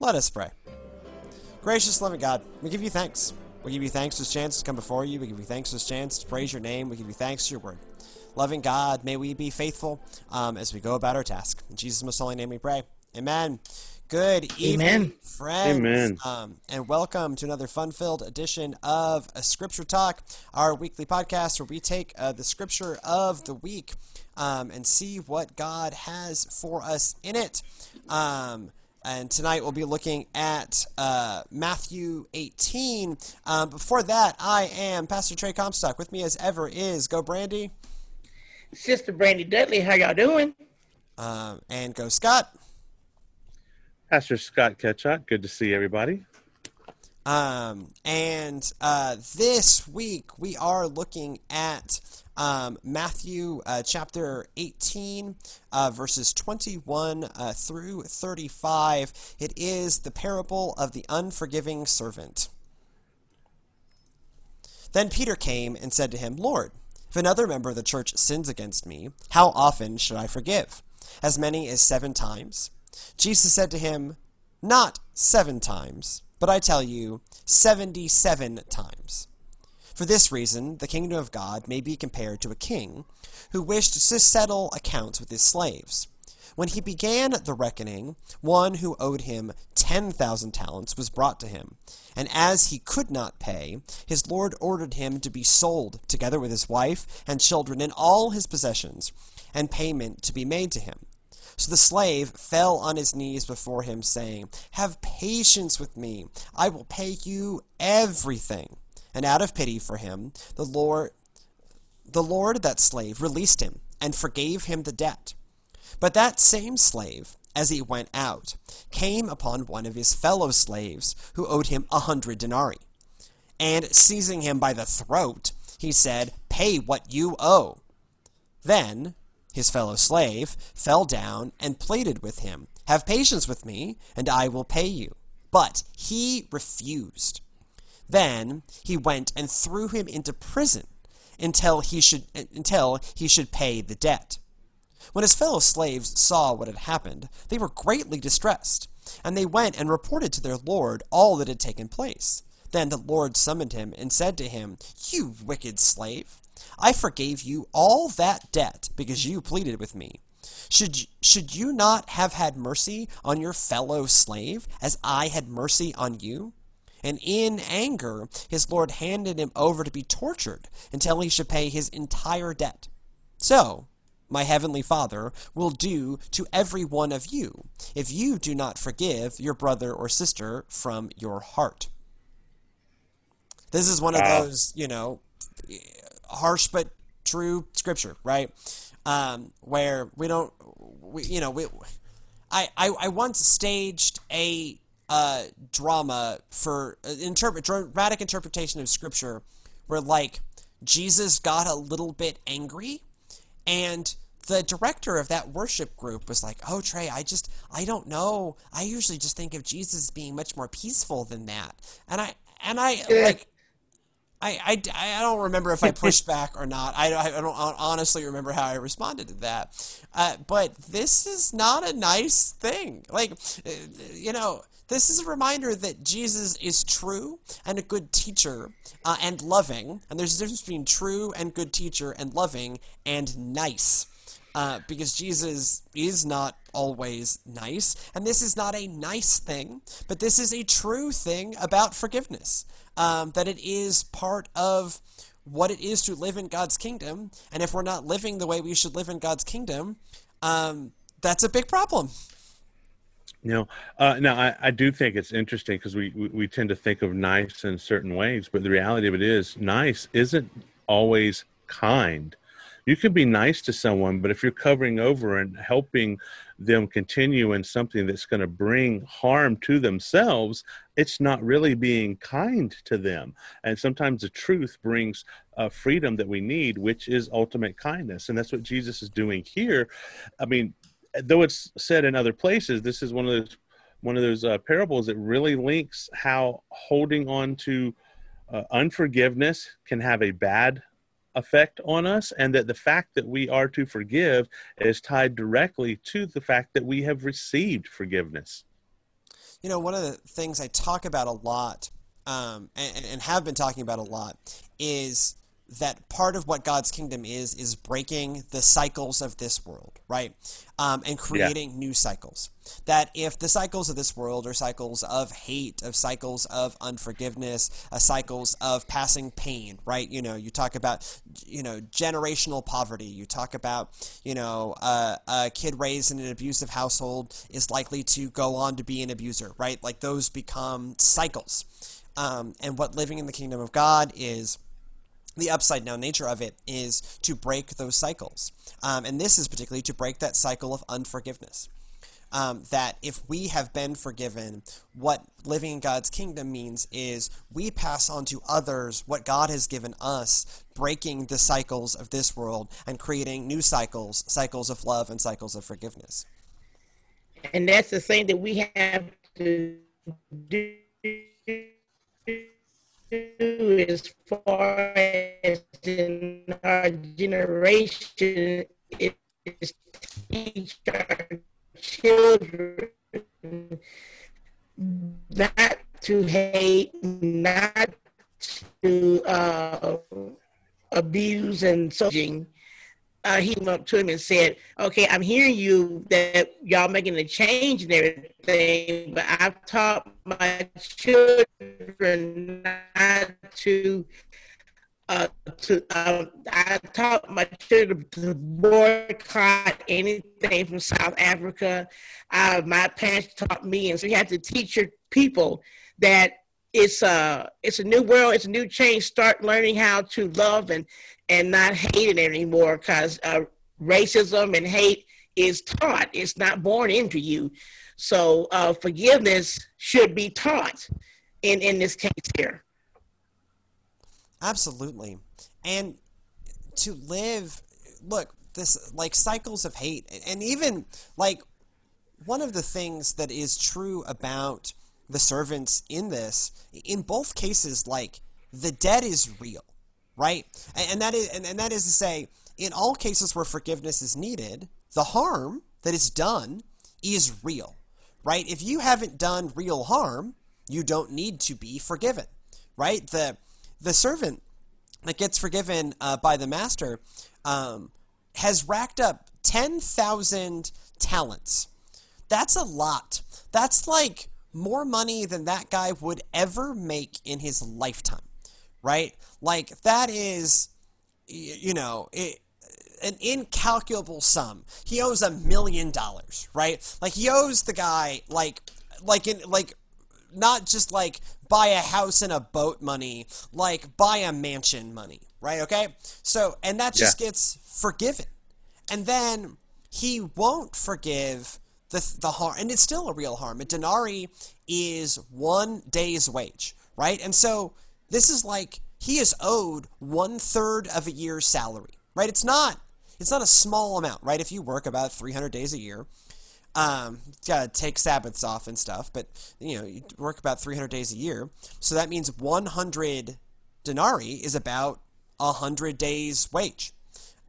Let us pray. Gracious, loving God, we give you thanks. We give you thanks for this chance to come before you. We give you thanks for this chance to praise your name. We give you thanks for your word. Loving God, may we be faithful um, as we go about our task. In Jesus' most holy name we pray. Amen. Good evening, Amen. friends. Amen. Um, and welcome to another fun filled edition of a Scripture Talk, our weekly podcast where we take uh, the scripture of the week um, and see what God has for us in it. Um, and tonight we'll be looking at uh, Matthew 18. Um, before that, I am Pastor Trey Comstock. With me as ever is Go Brandy Sister Brandy Dudley, how y'all doing? um, and Go Scott. Pastor Scott Ketchot, good to see everybody. Um, and uh, this week we are looking at um, Matthew uh, chapter 18, uh, verses 21 uh, through 35. It is the parable of the unforgiving servant. Then Peter came and said to him, Lord, if another member of the church sins against me, how often should I forgive? As many as seven times? Jesus said to him, Not seven times, but I tell you, seventy seven times. For this reason, the kingdom of God may be compared to a king who wished to settle accounts with his slaves. When he began the reckoning, one who owed him ten thousand talents was brought to him. And as he could not pay, his lord ordered him to be sold, together with his wife and children and all his possessions, and payment to be made to him. So the slave fell on his knees before him, saying, Have patience with me, I will pay you everything. And out of pity for him, the Lord the Lord that slave released him and forgave him the debt. But that same slave, as he went out, came upon one of his fellow slaves who owed him a hundred denarii. And seizing him by the throat, he said, Pay what you owe. Then his fellow slave fell down and pleaded with him, Have patience with me, and I will pay you. But he refused. Then he went and threw him into prison until he should until he should pay the debt. When his fellow slaves saw what had happened, they were greatly distressed, and they went and reported to their lord all that had taken place. Then the lord summoned him and said to him, You wicked slave, I forgave you all that debt because you pleaded with me. Should should you not have had mercy on your fellow slave as I had mercy on you? And in anger, his lord handed him over to be tortured until he should pay his entire debt. So, my heavenly Father will do to every one of you if you do not forgive your brother or sister from your heart. This is one of Wow. those, you know, harsh but true scripture, right? Um, where we don't, we, you know, we, I, I, I once staged a uh, drama for uh, interpret dramatic interpretation of scripture, where like Jesus got a little bit angry, and the director of that worship group was like, "Oh Trey, I just I don't know. I usually just think of Jesus being much more peaceful than that." And I and I like. I, I, I don't remember if I pushed back or not. I, I don't honestly remember how I responded to that. Uh, but this is not a nice thing. Like, uh, you know, this is a reminder that Jesus is true and a good teacher uh, and loving. And there's a difference between true and good teacher and loving and nice. Uh, because Jesus is not always nice, and this is not a nice thing, but this is a true thing about forgiveness. Um, that it is part of what it is to live in God's kingdom, and if we're not living the way we should live in God's kingdom, um, that's a big problem. You know, uh, now I, I do think it's interesting because we, we we tend to think of nice in certain ways, but the reality of it is, nice isn't always kind. You can be nice to someone, but if you're covering over and helping them continue in something that's going to bring harm to themselves, it's not really being kind to them. And sometimes the truth brings uh, freedom that we need, which is ultimate kindness. And that's what Jesus is doing here. I mean, though it's said in other places, this is one of those one of those uh, parables that really links how holding on to uh, unforgiveness can have a bad effect on us and that the fact that we are to forgive is tied directly to the fact that we have received forgiveness. You know, one of the things I talk about a lot, um, and, and have been talking about a lot, is that part of what God's kingdom is is breaking the cycles of this world, right? Um, and creating yeah. new cycles. That if the cycles of this world are cycles of hate, of cycles of unforgiveness, uh, cycles of passing pain, right? You know, you talk about, you know, generational poverty. You talk about, you know, uh, a kid raised in an abusive household is likely to go on to be an abuser, right? Like those become cycles. Um, and what living in the kingdom of God is the upside down nature of it is to break those cycles. Um, and this is particularly to break that cycle of unforgiveness. Um, that if we have been forgiven, what living in God's kingdom means is we pass on to others what God has given us, breaking the cycles of this world and creating new cycles, cycles of love and cycles of forgiveness. And that's the thing that we have to do as far as in our generation is teach our children not to hate, not to uh, abuse and so uh, he went up to him and said, "Okay, I'm hearing you that y'all making a change and everything, but I've taught my children not to." Uh, to uh, I taught my children to boycott anything from South Africa. Uh, my parents taught me, and so you have to teach your people that it's a it's a new world, it's a new change. Start learning how to love and and not hate it anymore because uh, racism and hate is taught. It's not born into you. So uh, forgiveness should be taught in in this case here. Absolutely, and to live, look, this like cycles of hate, and even like one of the things that is true about the servants in this, in both cases, like the debt is real, right? And, and that is, and, and that is to say, in all cases where forgiveness is needed, the harm that is done is real, right? If you haven't done real harm, you don't need to be forgiven, right? The the servant that gets forgiven uh, by the master um, has racked up ten thousand talents. That's a lot. That's like more money than that guy would ever make in his lifetime, right? Like that is, you know, it, an incalculable sum. He owes a million dollars, right? Like he owes the guy like, like in like, not just like buy a house and a boat money, like buy a mansion money, right? Okay, so and that just yeah. gets forgiven, and then he won't forgive the, the harm, and it's still a real harm. A denarii is one day's wage, right? And so this is like he is owed one third of a year's salary, right? It's not it's not a small amount, right? If you work about 300 days a year, um, gotta take Sabbaths off and stuff, but you know you work about 300 days a year, so that means 100 denarii is about 100 days wage.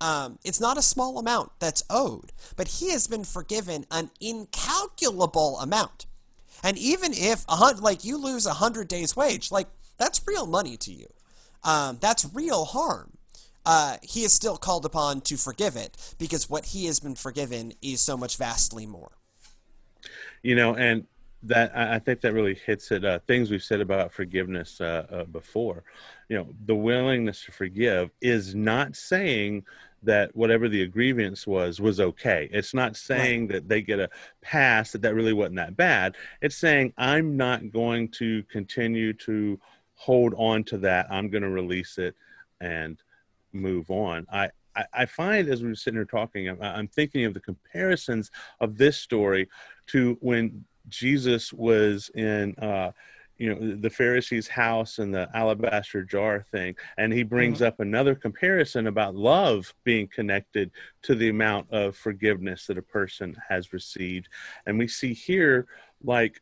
Um, it's not a small amount that's owed, but he has been forgiven an incalculable amount. And even if a hundred, like you lose a hundred days' wage, like that's real money to you. Um, that's real harm. Uh, he is still called upon to forgive it because what he has been forgiven is so much vastly more. You know, and that I think that really hits it. Uh, things we've said about forgiveness uh, uh, before. You know, the willingness to forgive is not saying that whatever the grievance was was okay. It's not saying right. that they get a pass that that really wasn't that bad. It's saying I'm not going to continue to hold on to that. I'm going to release it and move on. I I, find as we are sitting here talking, I'm, I'm thinking of the comparisons of this story to when Jesus was in uh, you know the pharisees house and the alabaster jar thing and he brings mm-hmm. up another comparison about love being connected to the amount of forgiveness that a person has received and we see here like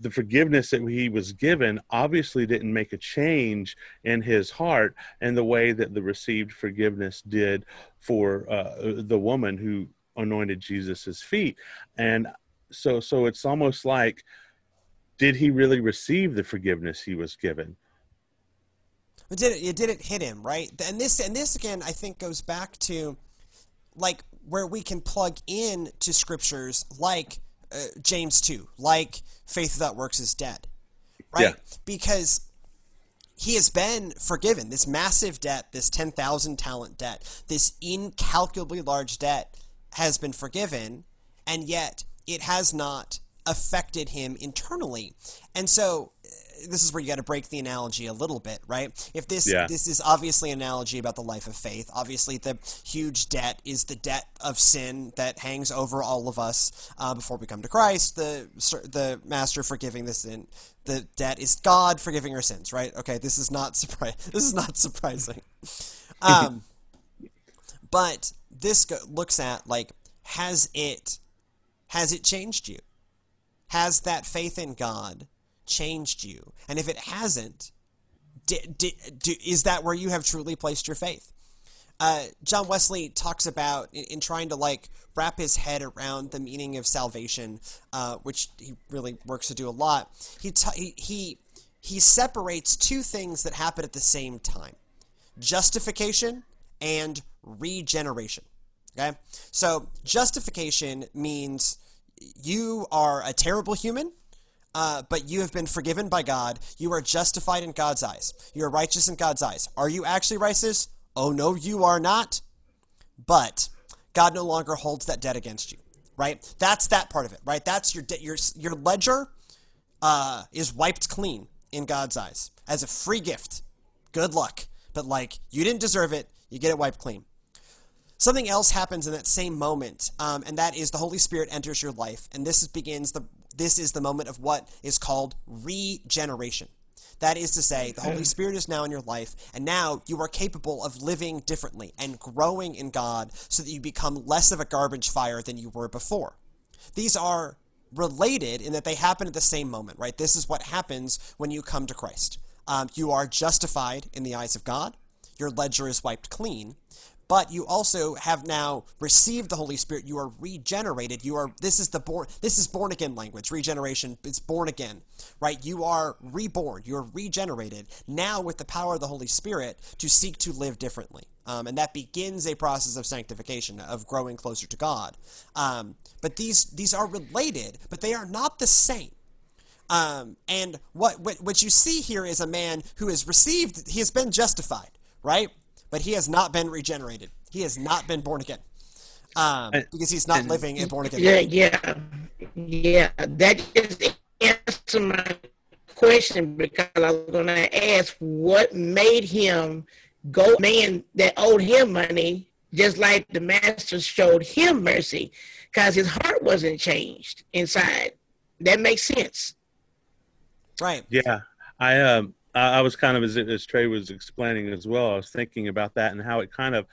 the forgiveness that he was given obviously didn't make a change in his heart and the way that the received forgiveness did for uh, the woman who anointed jesus's feet and so so it's almost like did he really receive the forgiveness he was given? But did it, it didn't hit him, right? And this and this again, I think goes back to like where we can plug in to scriptures like uh, James two, like faith without works is dead, right? Yeah. Because he has been forgiven. This massive debt, this ten thousand talent debt, this incalculably large debt has been forgiven, and yet it has not affected him internally. And so this is where you got to break the analogy a little bit, right? If this Yeah. this is obviously an analogy about the life of faith. Obviously, the huge debt is the debt of sin that hangs over all of us uh, before we come to Christ. The the Master forgiving the sin. The debt is God forgiving our sins, right? Okay, this is not surprise. This is not surprising. Um, but this go- looks at like has it has it changed you? Has that faith in God changed you? And if it hasn't, di- di- do, is that where you have truly placed your faith? Uh, John Wesley talks about in, in trying to like wrap his head around the meaning of salvation, uh, which he really works to do a lot. He, t- he he he separates two things that happen at the same time: justification and regeneration. Okay, so justification means you are a terrible human, uh, but you have been forgiven by God. You are justified in God's eyes. You are righteous in God's eyes. Are you actually righteous? Oh, no, you are not. But God no longer holds that debt against you, right? That's that part of it, right? That's your de- your your ledger uh, is wiped clean in God's eyes as a free gift. Good luck, but like you didn't deserve it, you get it wiped clean something else happens in that same moment, um, and that is the Holy Spirit enters your life, and this is, begins the this is the moment of what is called regeneration. That is to say, the Holy Spirit is now in your life, and now you are capable of living differently and growing in God so that you become less of a garbage fire than you were before. These are related in that they happen at the same moment, right? This is what happens when you come to Christ. Um, you are justified in the eyes of God, your ledger is wiped clean, but you also have now received the Holy Spirit. You are regenerated. You are this is the born this is born again language. Regeneration, it's born again. Right? You are reborn. You are regenerated now with the power of the Holy Spirit to seek to live differently. Um, and that begins a process of sanctification, of growing closer to God. Um, but these these are related, but they are not the same. Um, and what, what what you see here is a man who has received, he has been justified, right? But he has not been regenerated. He has not been born again, um, because he's not living a born again. Yeah, life. yeah, yeah. That just answer my question because I was going to ask what made him go man that owed him money, just like the master showed him mercy, because his heart wasn't changed inside. That makes sense. Right. Yeah, I um I was kind of as as Trey was explaining as well. I was thinking about that and how it kind of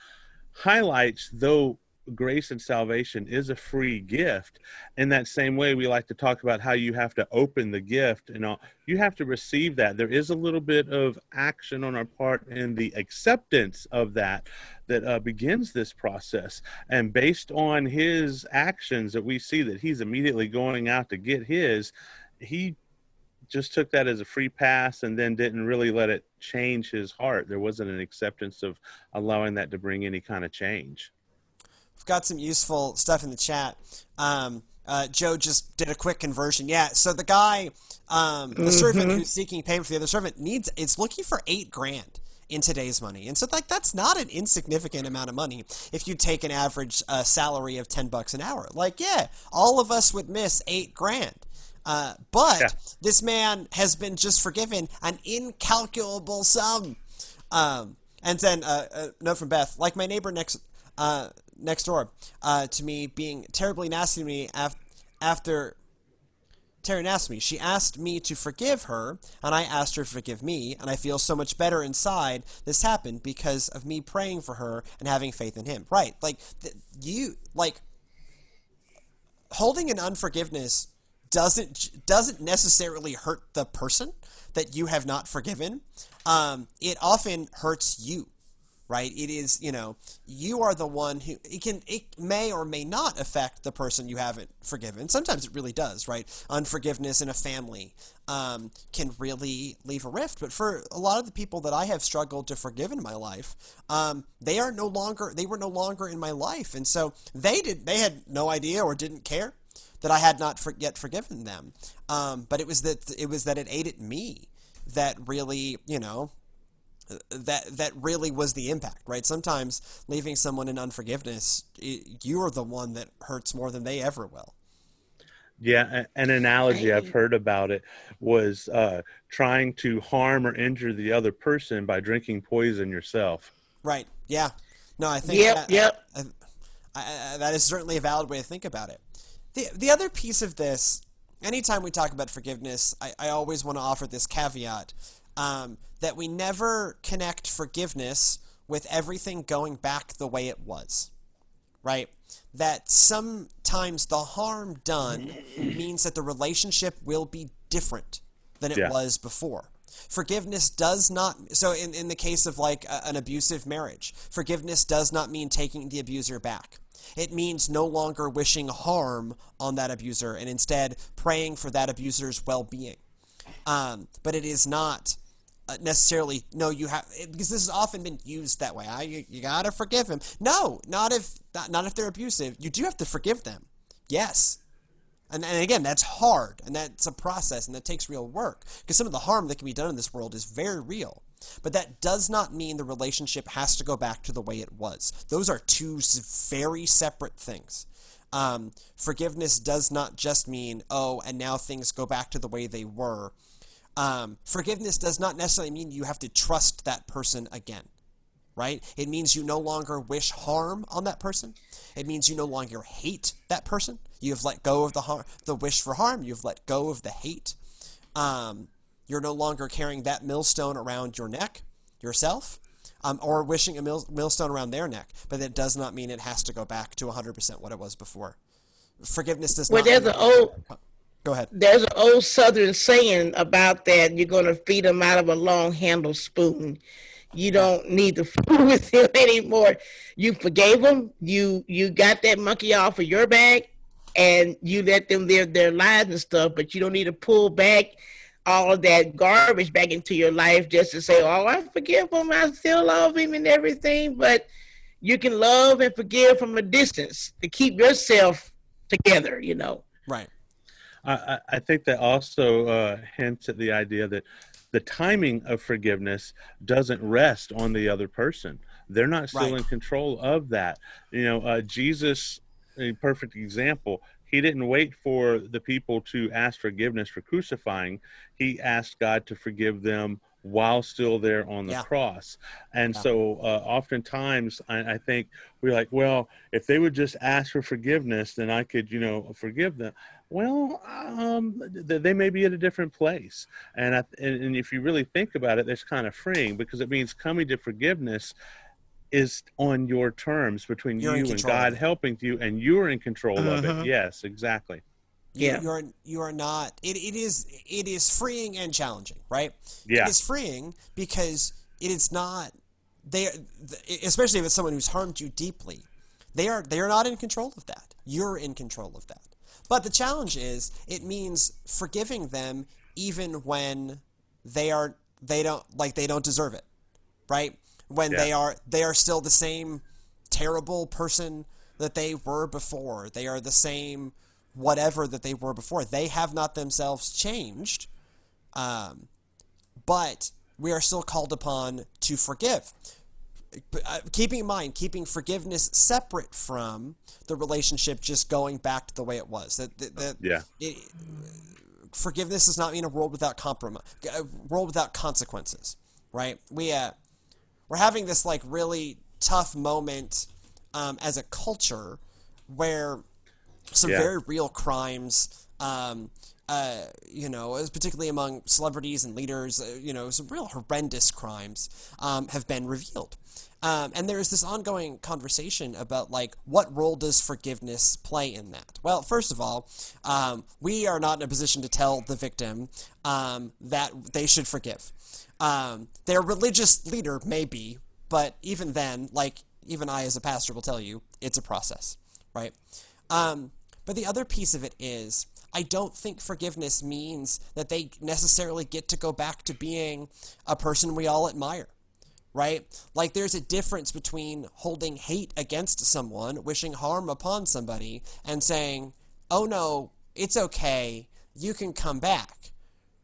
highlights though grace and salvation is a free gift. In that same way, we like to talk about how you have to open the gift and. You have to receive that. There is a little bit of action on our part in the acceptance of that that uh, begins this process. And based on his actions, that we see that he's immediately going out to get his. He just took that as a free pass and then didn't really let it change his heart. There wasn't an acceptance of allowing that to bring any kind of change. We've got some useful stuff in the chat. Um, uh, Joe just did a quick conversion. Yeah, so the guy, um, the servant who's seeking payment for the other servant needs, it's looking for eight grand in today's money. And so like that's not an insignificant amount of money if you take an average uh, salary of 10 bucks an hour. Like, yeah, all of us would miss eight grand. Uh, but Yeah. this man has been just forgiven an incalculable sum. Um, and then uh, a note from Beth, like my neighbor next uh, next door uh, to me, being terribly nasty to me af- after Terry asked me. She asked me to forgive her, and I asked her to forgive me, and I feel so much better inside this happened because of me praying for her and having faith in him. Right? Like th- you like holding an unforgiveness doesn't doesn't necessarily hurt the person that you have not forgiven. Um, it often hurts you, right? It is, you know, you are the one who it can it may or may not affect the person you haven't forgiven. Sometimes it really does, right? Unforgiveness in a family um, can really leave a rift. But for a lot of the people that I have struggled to forgive in my life, um, they are no longer they were no longer in my life, and so they did they had no idea or didn't care that I had not for, yet forgiven them. Um, but it was that it was that it ate at me that really, you know, that that really was the impact, right? Sometimes leaving someone in unforgiveness, you are the one that hurts more than they ever will. Yeah, an analogy I've heard about it was uh, trying to harm or injure the other person by drinking poison yourself. Right. Yeah. No, I think. Yep. That, yep. I, I, I, that is certainly a valid way to think about it. The the other piece of this, anytime we talk about forgiveness, I, I always want to offer this caveat um, that we never connect forgiveness with everything going back the way it was, right? That sometimes the harm done means that the relationship will be different than it yeah. was before. Forgiveness does not, so in, in the case of like a, an abusive marriage, forgiveness does not mean taking the abuser back. It means no longer wishing harm on that abuser and instead praying for that abuser's well being. Um, but it is not uh, necessarily no you have because this has often been used that way. I, you, you gotta forgive him. No not if not, not if they're abusive. You do have to forgive them. Yes. And, and again that's hard and that's a process and that takes real work because some of the harm that can be done in this world is very real but that does not mean the relationship has to go back to the way it was those are two very separate things um, forgiveness does not just mean oh and now things go back to the way they were um, forgiveness does not necessarily mean you have to trust that person again, right? It means you no longer wish harm on that person. It means you no longer hate that person. You have let go of the harm, the wish for harm. You've let go of the hate. Um, you're no longer carrying that millstone around your neck yourself. Um, or wishing a mill, millstone around their neck, but that does not mean it has to go back to 100% what it was before. Forgiveness does well, not. Well, there's an old Go ahead. There's an old Southern saying about that. You're going to feed them out of a long handled spoon. You don't need to fool with him anymore. You forgave them. You you got that monkey off of your back, and you let them live their lives and stuff. But you don't need to pull back all that garbage back into your life just to say, "Oh, I forgive him. I still love him and everything." But you can love and forgive from a distance to keep yourself together. You know. Right. I, I think that also uh, hints at the idea that the timing of forgiveness doesn't rest on the other person. They're not still right. in control of that. You know, uh, Jesus, a perfect example, he didn't wait for the people to ask forgiveness for crucifying. He asked God to forgive them while still there on the yeah. cross. And yeah. so uh, oftentimes I, I, think we're like, well, if they would just ask for forgiveness, then I could, you know, forgive them. Well, um, they may be at a different place. And, I, and, and if you really think about it, that's kind of freeing because it means coming to forgiveness is on your terms between you're you and God helping you, and you're in control uh-huh. of it. Uh-huh. Yes, exactly. Yeah. you are you are not it, it is it is freeing and challenging right? Yeah. It is freeing because it is not they especially if it's someone who's harmed you deeply they are they are not in control of that. You're in control of that. But the challenge is it means forgiving them even when they are they don't like they don't deserve it right when yeah. they are they are still the same terrible person that they were before they are the same whatever that they were before. They have not themselves changed, um, but we are still called upon to forgive. Uh, keeping in mind, keeping forgiveness separate from the relationship just going back to the way it was. That, that, that yeah. It, forgiveness does not mean a world without compromise, a world without consequences, right? We uh, we're having this like really tough moment um, as a culture where some yeah. very real crimes. Um, uh, you know, particularly among celebrities and leaders, uh, you know, some real horrendous crimes um, have been revealed. Um, and there is this ongoing conversation about like what role does forgiveness play in that? Well, first of all, um, we are not in a position to tell the victim um, that they should forgive. Um, their religious leader may be, but even then, like even I as a pastor will tell you, it's a process, right? Um, but the other piece of it is, I don't think forgiveness means that they necessarily get to go back to being a person we all admire, right? Like there's a difference between holding hate against someone, wishing harm upon somebody, and saying, oh no, it's okay, you can come back,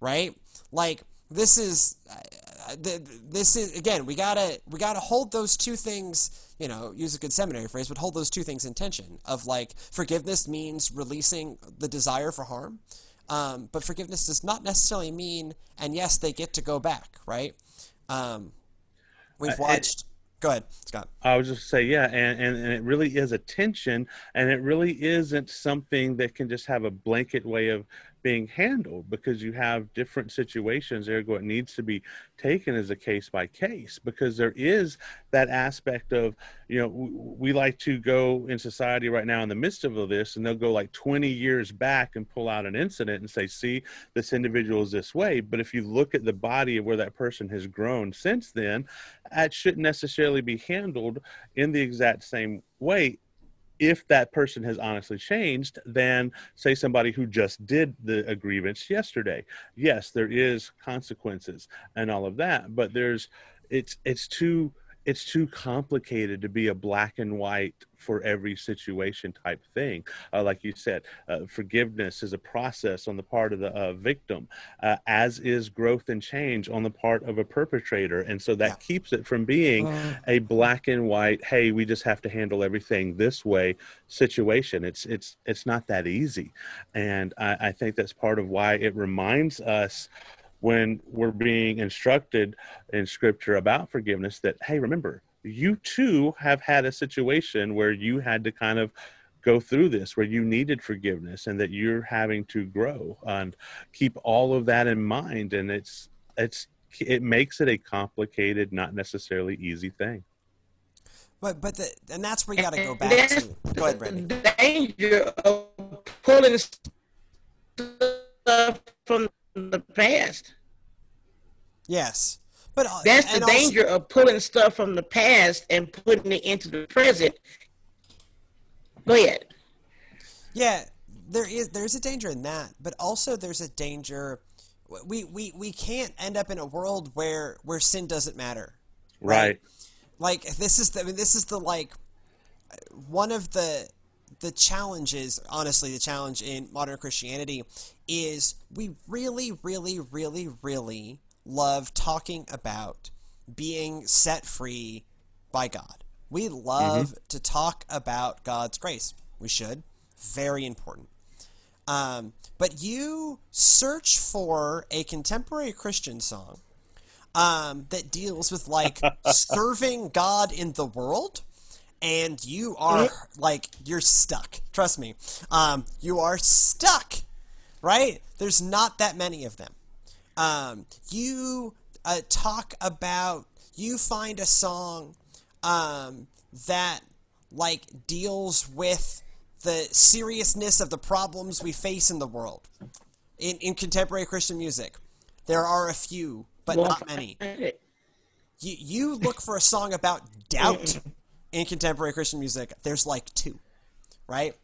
right? Like this is uh, this is again we gotta we gotta hold those two things you know use a good seminary phrase but hold those two things in tension of like forgiveness means releasing the desire for harm um, but forgiveness does not necessarily mean and yes they get to go back right? Um, we've watched go ahead scott. I was just say yeah and, and and it really is a tension and it really isn't something that can just have a blanket way of being handled because you have different situations ergo it needs to be taken as a case by case because there is that aspect of you know we like to go in society right now in the midst of this and they'll go like 20 years back and pull out an incident and say see this individual is this way. But if you look at the body of where that person has grown since then that shouldn't necessarily be handled in the exact same way if that person has honestly changed than say somebody who just did the grievance yesterday. Yes there is consequences and all of that but there's it's it's too it's too complicated to be a black and white for every situation type thing. Uh, like you said, uh, forgiveness is a process on the part of the uh, victim, uh, as is growth and change on the part of a perpetrator. And so that keeps it from being uh. a black and white, hey, we just have to handle everything this way situation. It's it's it's not that easy. And I, I think that's part of why it reminds us when we're being instructed in scripture about forgiveness that hey remember you too have had a situation where you had to kind of go through this where you needed forgiveness and that you're having to grow and keep all of that in mind. And it's it's it makes it a complicated not necessarily easy thing. But but the, and that's where you got to go back to. Go ahead Brandon. the danger of pulling stuff from the past. Yes. But uh, that's the danger also, of pulling stuff from the past and putting it into the present. Go ahead. Yeah, there is there's a danger in that, but also there's a danger we we we can't end up in a world where where sin doesn't matter. Right. right? Like this is the I mean this is the like one of the the challenge is honestly the challenge in modern Christianity is we really, really, really, really love talking about being set free by God. We love mm-hmm. to talk about God's grace. We should. Very important. Um, but you search for a contemporary Christian song um, that deals with like serving God in the world and you are like you're stuck. Trust me, um, you are stuck. Right? There's not that many of them. Um, you uh, talk about you find a song um, that like deals with the seriousness of the problems we face in the world in, in contemporary Christian music. There are a few, but well, not many. You, you look for a song about doubt in contemporary Christian music, there's like two, right?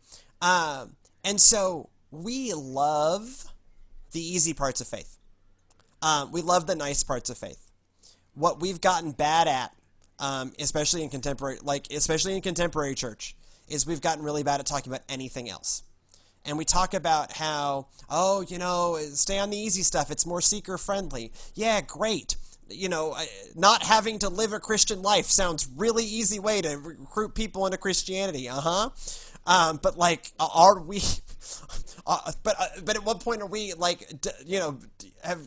Um, and so we love the easy parts of faith. Um, we love the nice parts of faith. What we've gotten bad at, um, especially in contemporary, like especially in contemporary church, is we've gotten really bad at talking about anything else. And we talk about how, oh, you know, stay on the easy stuff. It's more seeker friendly. Yeah, great you know, not having to live a Christian life sounds really easy way to recruit people into Christianity. Uh huh. Um, but like, are we? Uh, but uh, but at what point are we like, you know, have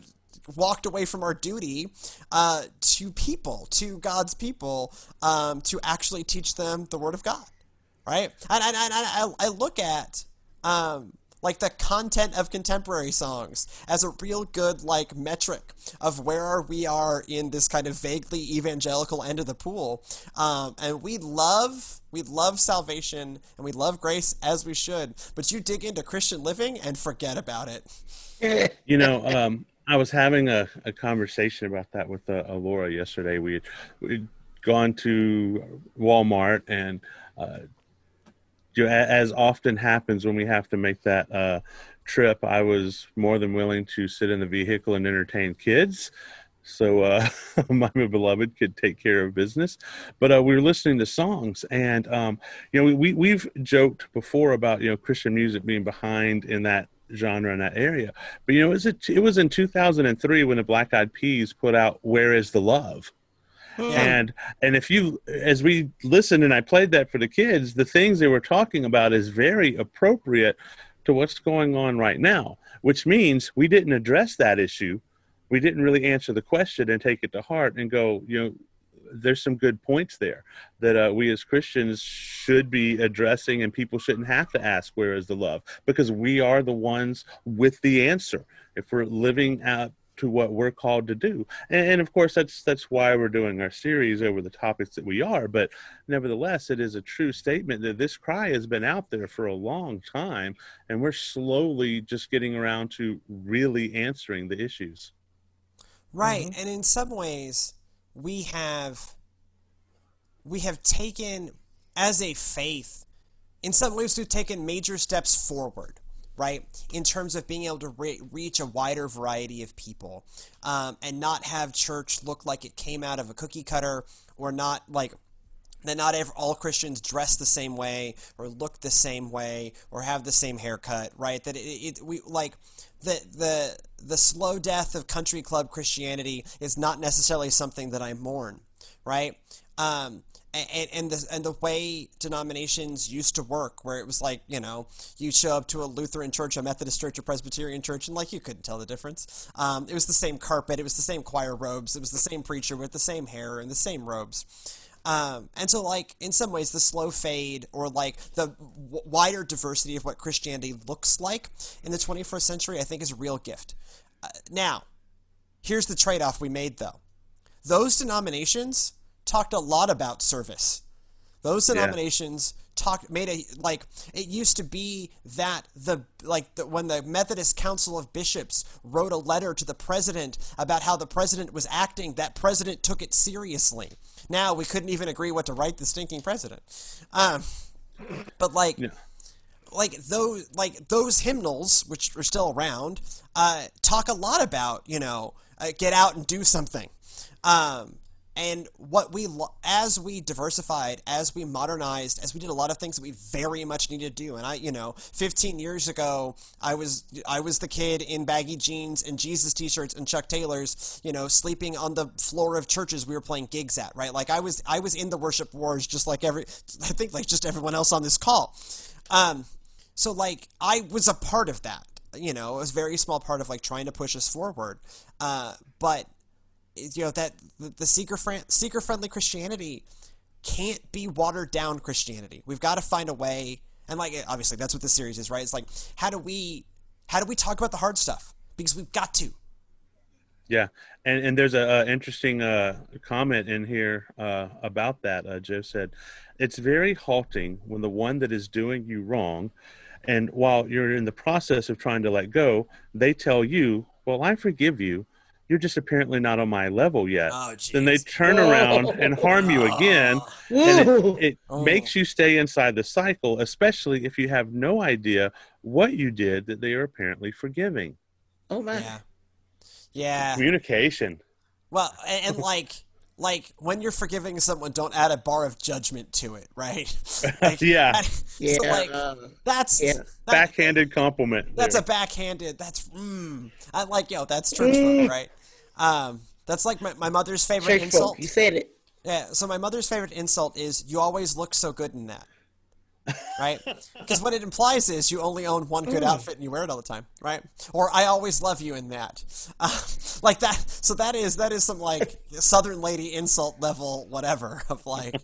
walked away from our duty uh, to people, to God's people, um, to actually teach them the Word of God, right? And, and, and I, I look at um, like the content of contemporary songs as a real good like metric of where we are in this kind of vaguely evangelical end of the pool. Um, and we love we love salvation and we love grace as we should but you dig into christian living and forget about it. You know um, i was having a, a conversation about that with uh, laura yesterday. We, we gone to Walmart and uh, know, as often happens when we have to make that uh, trip, I was more than willing to sit in the vehicle and entertain kids. So uh, my beloved could take care of business, but uh, we were listening to songs, and um, you know we we've joked before about you know Christian music being behind in that genre in that area, but you know it was, it was in 2003 when the Black Eyed Peas put out "Where Is the Love," and and if you as we listened and i played that for the kids the things they were talking about is very appropriate to what's going on right now which means we didn't address that issue. We didn't really answer the question and take it to heart and go you know there's some good points there that uh, we as christians should be addressing and people shouldn't have to ask where is the love? Because we are the ones with the answer. If we're living out to what we're called to do. And, and, of course that's that's why we're doing our series over the topics that we are. But nevertheless it is a true statement that this cry has been out there for a long time and we're slowly just getting around to really answering the issues. Right. Mm-hmm. and in some ways we have we have taken as a faith in some ways we've taken major steps forward right? In terms of being able to re- reach a wider variety of people um, and not have church look like it came out of a cookie cutter or not like that not all Christians dress the same way or look the same way or have the same haircut, right? That it, it we like the the the slow death of country club Christianity is not necessarily something that I mourn, right? Um, and, and the and the way denominations used to work, where it was like you know you show up to a Lutheran church, a Methodist church, a Presbyterian church, and like you couldn't tell the difference. Um, it was the same carpet, it was the same choir robes, it was the same preacher with the same hair and the same robes. Um, and so, like in some ways, the slow fade or like the w- wider diversity of what Christianity looks like in the 21st century, I think, is a real gift. Uh, now, here's the trade-off we made, though. Those denominations talked a lot about service. Those denominations yeah. talked made a like it used to be that the like the, when the Methodist Council of Bishops wrote a letter to the president about how the president was acting, that president took it seriously. Now we couldn't even agree what to write the stinking president. Um, but like. Yeah like those like those hymnals which are still around uh, talk a lot about you know uh, get out and do something um, and what we as we diversified as we modernized as we did a lot of things that we very much needed to do. And i you know 15 years ago i was i was the kid in baggy jeans and jesus t-shirts and chuck taylors you know sleeping on the floor of churches we were playing gigs at right? Like i was i was in the worship wars just like every i think like just everyone else on this call. Um so like i was a part of that you know it was a very small part of like trying to push us forward. Uh but you know that the, seeker seeker friendly Christianity can't be watered down Christianity. We've got to find a way, and like obviously that's what the series is, right? It's like how do we how do we talk about the hard stuff because we've got to. Yeah, and and there's a, a interesting uh, comment in here uh, about that. Uh, Joe said, "It's very halting when the one that is doing you wrong, and while you're in the process of trying to let go, they tell you, well, I forgive you.'" You're just apparently not on my level yet. Oh, then they turn around and harm you again. And it, it oh. makes you stay inside the cycle, especially if you have no idea what you did that they are apparently forgiving. Oh, man. Yeah. Yeah. Communication. Well, and, and like, like when you're forgiving someone, don't add a bar of judgment to it, right? Like, yeah, that, yeah. So like that's yeah. That, backhanded compliment. That's there. a backhanded. That's mm, I like yo. That's church mm. right? Um, that's like my, my mother's favorite Church insult. Folk, you said it. Yeah. So my mother's favorite insult is "You always look so good in that." right? Because what it implies is you only own one good mm. outfit and you wear it all the time, right? Or I always love you in that, uh, like that. So that is that is some like Southern lady insult level whatever of like,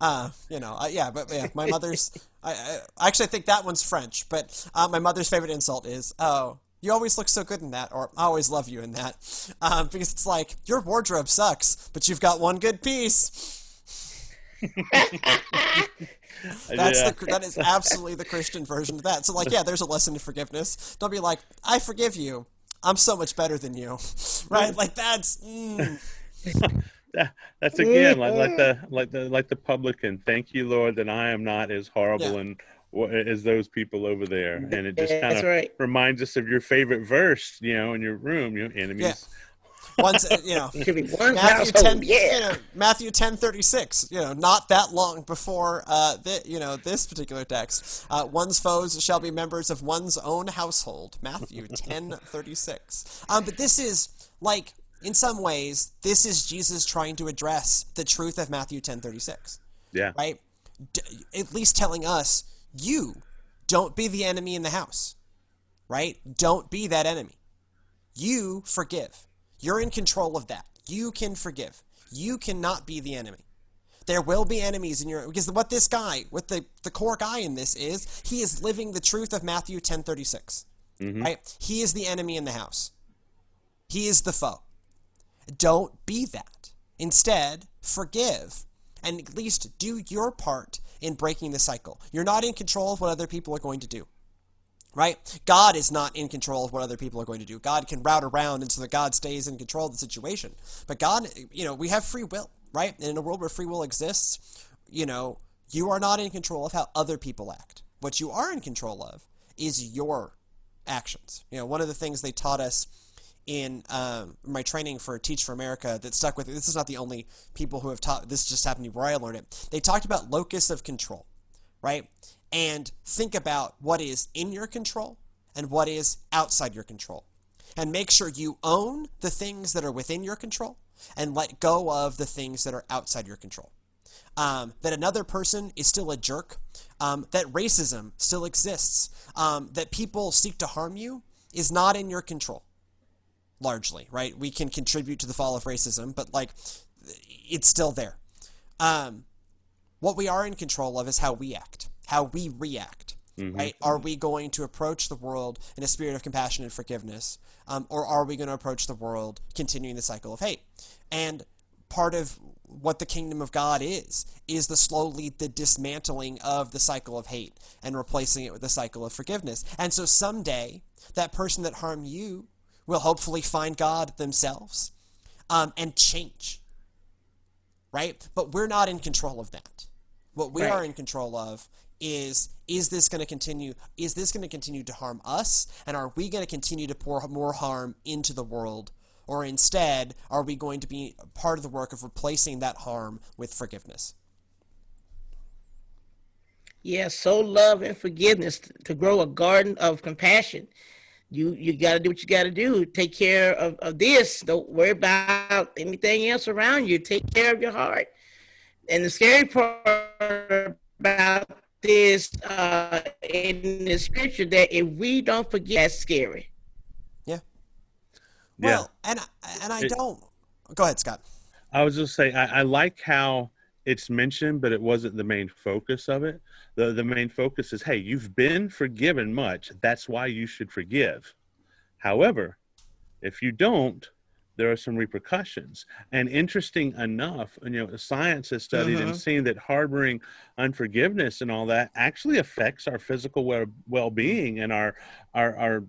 uh, you know, uh, yeah. But yeah, my mother's. I, I actually think that one's French, but uh, my mother's favorite insult is oh you always look so good in that, or I always love you in that, um, because it's like your wardrobe sucks, but you've got one good piece. That's yeah. the that is absolutely the Christian version of that. So like, yeah, there's a lesson in forgiveness. Don't be like, I forgive you. I'm so much better than you, right? Like that's. Mm. That's again like, like the like the like the publican. Thank you, Lord, that I am not as horrible Yeah. and wha- as those people over there. And it just kind of right. reminds us of your favorite verse, you know, in your room, you know, enemies. Once you know, one Matthew 10, yeah. you know, Matthew 10:36, you know, not that long before uh thi- you know, this particular text. Uh, one's foes shall be members of one's own household. Matthew 10:36. Um but this is like in some ways this is Jesus trying to address the truth of Matthew 10:36 Yeah. right? D- at least telling us, you don't be the enemy in the house, right? Don't be that enemy. You forgive. You're in control of that. You can forgive. You cannot be the enemy. There will be enemies in your because what this guy, what the the core guy in this is, he is living the truth of Matthew 10:36. Mm-hmm. Right? He is the enemy in the house. He is the foe. Don't be that. Instead, forgive and at least do your part in breaking the cycle. You're not in control of what other people are going to do. Right? God is not in control of what other people are going to do. God can route around and so that God stays in control of the situation. But God, you know, we have free will, right? And in a world where free will exists, you know, you are not in control of how other people act. What you are in control of is your actions. You know, one of the things they taught us in um, my training for Teach for America that stuck with me. This is not the only people who have taught. This just happened to be where I learned it. They talked about locus of control, right? And think about what is in your control and what is outside your control, and make sure you own the things that are within your control and let go of the things that are outside your control. Um, that another person is still a jerk, um, that racism still exists, um, that people seek to harm you is not in your control largely, right? We can contribute to the fall of racism, but like it's still there. Um, what we are in control of is how we act, how we react, right? Are we going to approach the world in a spirit of compassion and forgiveness, um, or are we going to approach the world continuing the cycle of hate? And part of what the kingdom of God is is the slowly the dismantling of the cycle of hate and replacing it with the cycle of forgiveness. And so someday that person that harmed you will hopefully find God themselves um, and change. Right? But we're not in control of that. What we Right. are in control of is is this going to continue is this going to continue to harm us and are we going to continue to pour more harm into the world or instead are we going to be part of the work of replacing that harm with forgiveness Yeah, so love and forgiveness to grow a garden of compassion. You you got to do what you got to do. Take care of, of this. Don't worry about anything else around you. Take care of your heart. And the scary part about this uh, in the scripture that if we don't forget, that's scary. yeah Yeah. well and I- and I It- don't go ahead Scott I was just saying, I, I like how it's mentioned, but it wasn't the main focus of it. The the main focus is, hey, you've been forgiven much. That's why you should forgive. However, if you don't, there are some repercussions. And interesting enough, you know, science has studied and Mhm. seen that harboring unforgiveness and all that actually affects our physical well well being and our our our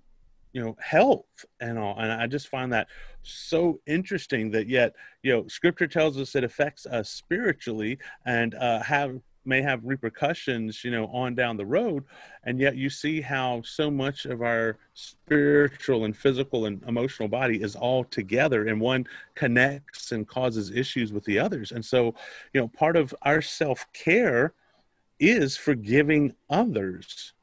you know health and all and i just find that so interesting that yet you know scripture tells us it affects us spiritually and uh have may have repercussions you know on down the road and yet you see how so much of our spiritual and physical and emotional body is all together and one connects and causes issues with the others and so you know part of our self-care is forgiving others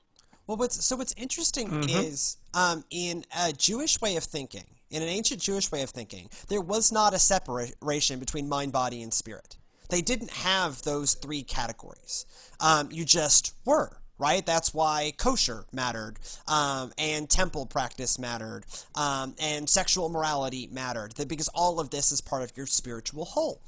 Well, what's so what's interesting Mhm. is um, in a Jewish way of thinking, in an ancient Jewish way of thinking, there was not a separation between mind, body, and spirit. They didn't have those three categories. Um, you just were. Right, that's why kosher mattered, um, and temple practice mattered, um, and sexual morality mattered. Because all of this is part of your spiritual whole.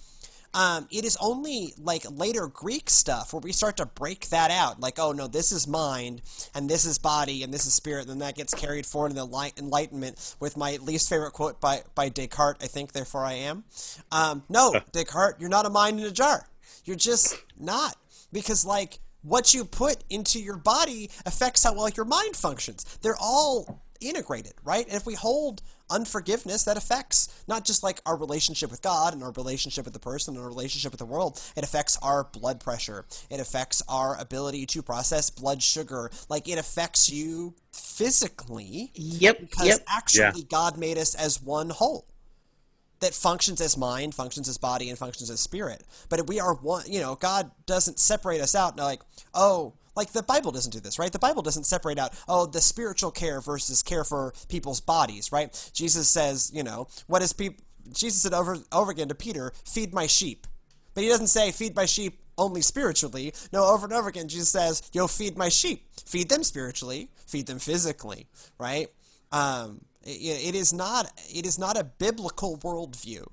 Um, it is only like later Greek stuff where we start to break that out. Like, oh no, this is mind, and this is body, and this is spirit. And then that gets carried forward in the light Enlightenment with my least favorite quote by by Descartes. I think, therefore I am. Um, no, Descartes, you're not a mind in a jar. You're just not because like what you put into your body affects how well your mind functions. They're all integrated, right? And if we hold unforgiveness, that affects not just like our relationship with God and our relationship with the person and our relationship with the world. It affects our blood pressure. It affects our ability to process blood sugar. Like it affects you physically. Yep. Because Yep. actually, Yeah. God made us as one whole that functions as mind, functions as body, and functions as spirit. But we are one, you know, God doesn't separate us out like, oh, like the Bible doesn't do this, right? The Bible doesn't separate out, oh, the spiritual care versus care for people's bodies, right? Jesus says, you know, what is people, Jesus said over, over again to Peter, feed my sheep. But he doesn't say, feed my sheep only spiritually. No, over and over again, Jesus says, yo, feed my sheep. Feed them spiritually, feed them physically, right? Um, it, it is not it is not a biblical worldview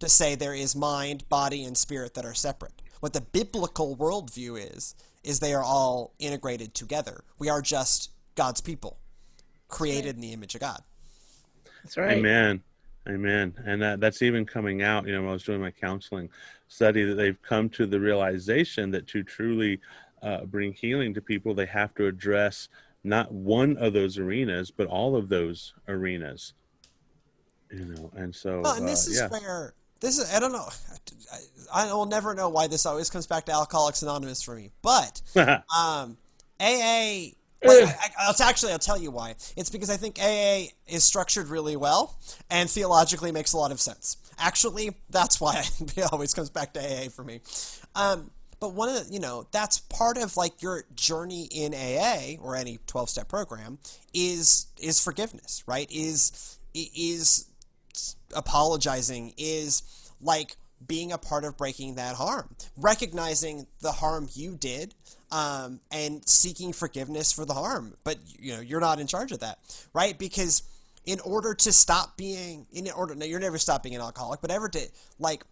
to say there is mind, body, and spirit that are separate. What the biblical worldview is is they are all integrated together. We are just God's people, created in the image of God. That's right. Amen. Amen. And that, that's even coming out, you know, when I was doing my counseling study, that they've come to the realization that to truly uh, bring healing to people, they have to address not one of those arenas, but all of those arenas. You know, and so, Well, and this uh, is yeah. where this is. I don't know. I, I will never know why this always comes back to Alcoholics Anonymous for me, but um, AA. Like, I, I, I'll actually I'll tell you why. It's because I think AA is structured really well and theologically makes a lot of sense. Actually, that's why it always comes back to AA for me. Um, but one of the, you know, that's part of like your journey in AA or any 12 step program is is forgiveness, right? Is is apologizing is like being a part of breaking that harm, recognizing the harm you did, um, and seeking forgiveness for the harm. But you know you're not in charge of that, right? Because in order to stop being, in order, no, you're never stopping an alcoholic, but ever to like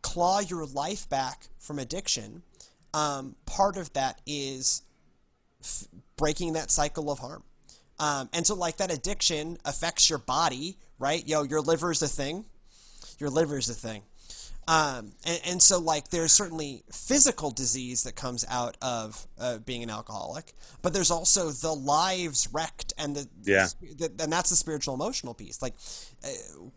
claw your life back from addiction, um, part of that is f- breaking that cycle of harm. Um, and so, like, that addiction affects your body, right? Yo, your liver's a thing. Your liver's a thing. Um, and, and so, like, there's certainly physical disease that comes out of uh, being an alcoholic, but there's also the lives wrecked, and the, Yeah. the and that's the spiritual emotional piece. Like, uh,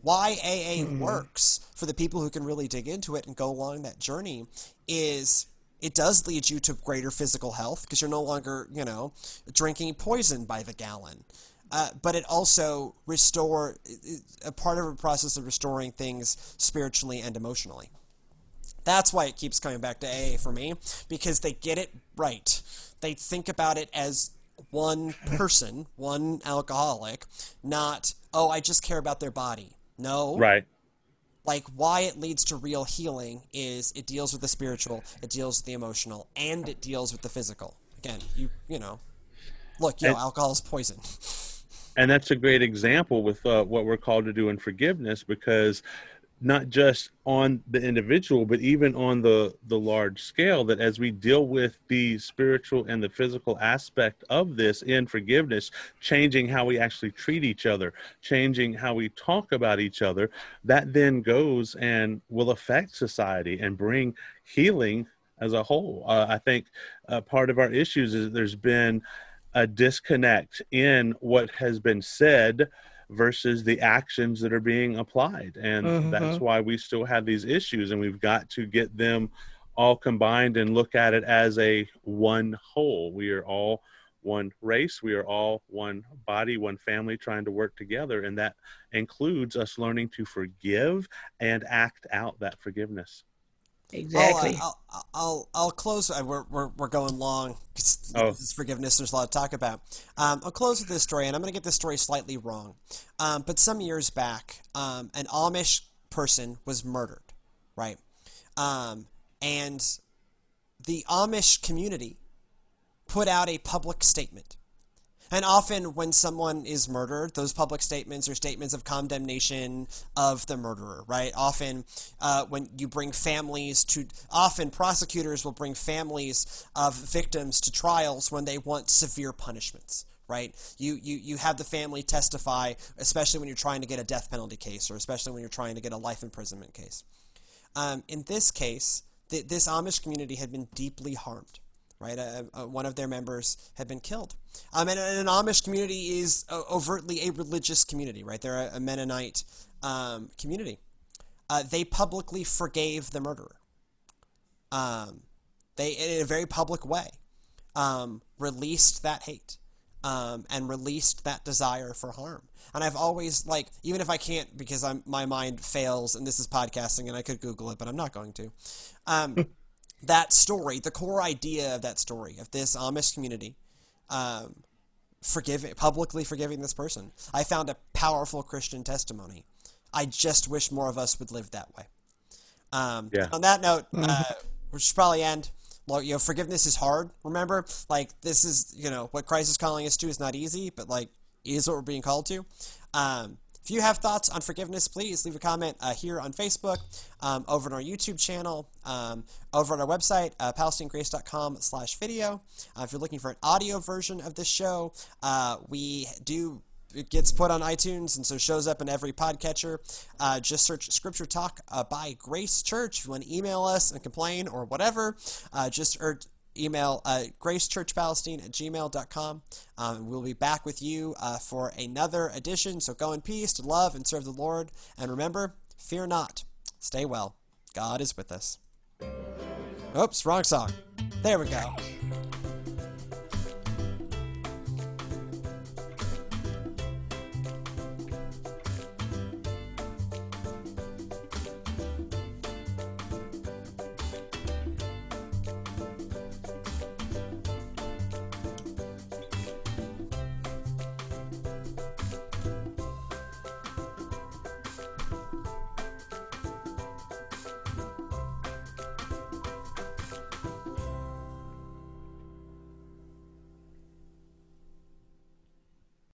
why AA works for the people who can really dig into it and go along that journey is it does lead you to greater physical health because you're no longer, you know, drinking poison by the gallon. Uh, but it also restore a part of a process of restoring things spiritually and emotionally. That's why it keeps coming back to AA for me because they get it right. They think about it as one person, one alcoholic, not oh, I just care about their body. No, right. Like why it leads to real healing is it deals with the spiritual, it deals with the emotional, and it deals with the physical. Again, you you know, look, you know, And- alcohol is poison. and that's a great example with uh, what we're called to do in forgiveness because not just on the individual but even on the the large scale that as we deal with the spiritual and the physical aspect of this in forgiveness changing how we actually treat each other changing how we talk about each other that then goes and will affect society and bring healing as a whole. Uh, i think uh, part of our issues is there's been a disconnect in what has been said versus the actions that are being applied. And that's Mhm. why we still have these issues, and we've got to get them all combined and look at it as a one whole. We are all one race, we are all one body, one family trying to work together, and that includes us learning to forgive and act out that forgiveness. Exactly. I'll, I'll, I'll, I'll close. uh, We're, we're, we're going long. 'cause Oh. This is forgiveness. There's a lot to talk about. Um, I'll close with this story, and I'm going to get this story slightly wrong. Um, but some years back, um, an Amish person was murdered, right? Um, and the Amish community put out a public statement. And often, when someone is murdered, those public statements are statements of condemnation of the murderer, right? Often, uh, when you bring families to, often prosecutors will bring families of victims to trials when they want severe punishments, right? You, you, you have the family testify, especially when you're trying to get a death penalty case or especially when you're trying to get a life imprisonment case. Um, in this case, th- this Amish community had been deeply harmed right? Uh, uh, one of their members had been killed. Um, and, and an Amish community is uh, overtly a religious community, right? They're a, a Mennonite um, community. Uh, they publicly forgave the murderer. Um, they, in a very public way, um, released that hate um, and released that desire for harm. And I've always like, even if I can't because I'm my mind fails, and this is podcasting, and I could Google it, but I'm not going to. That story, the core idea of that story of this Amish community, um, forgiving publicly forgiving this person, I found a powerful Christian testimony. I just wish more of us would live that way. Um, Yeah. On that note, uh, we should probably end. Well, you know, forgiveness is hard. Remember, like this is you know what Christ is calling us to is not easy, but like is what we're being called to. Um, if you have thoughts on forgiveness, please leave a comment uh, here on Facebook, um, over on our YouTube channel, um, over on our website, uh, palestinegrace.com slash video. Uh, if you're looking for an audio version of this show, uh, we do it gets put on iTunes and so shows up in every podcatcher. Uh, just search Scripture Talk uh, by Grace Church. If you want to email us and complain or whatever, uh, just er, email uh, gracechurchpalestine at gmail.com. Um, we'll be back with you uh, for another edition. So go in peace to love and serve the Lord. And remember, fear not. Stay well. God is with us. Oops, wrong song. There we go.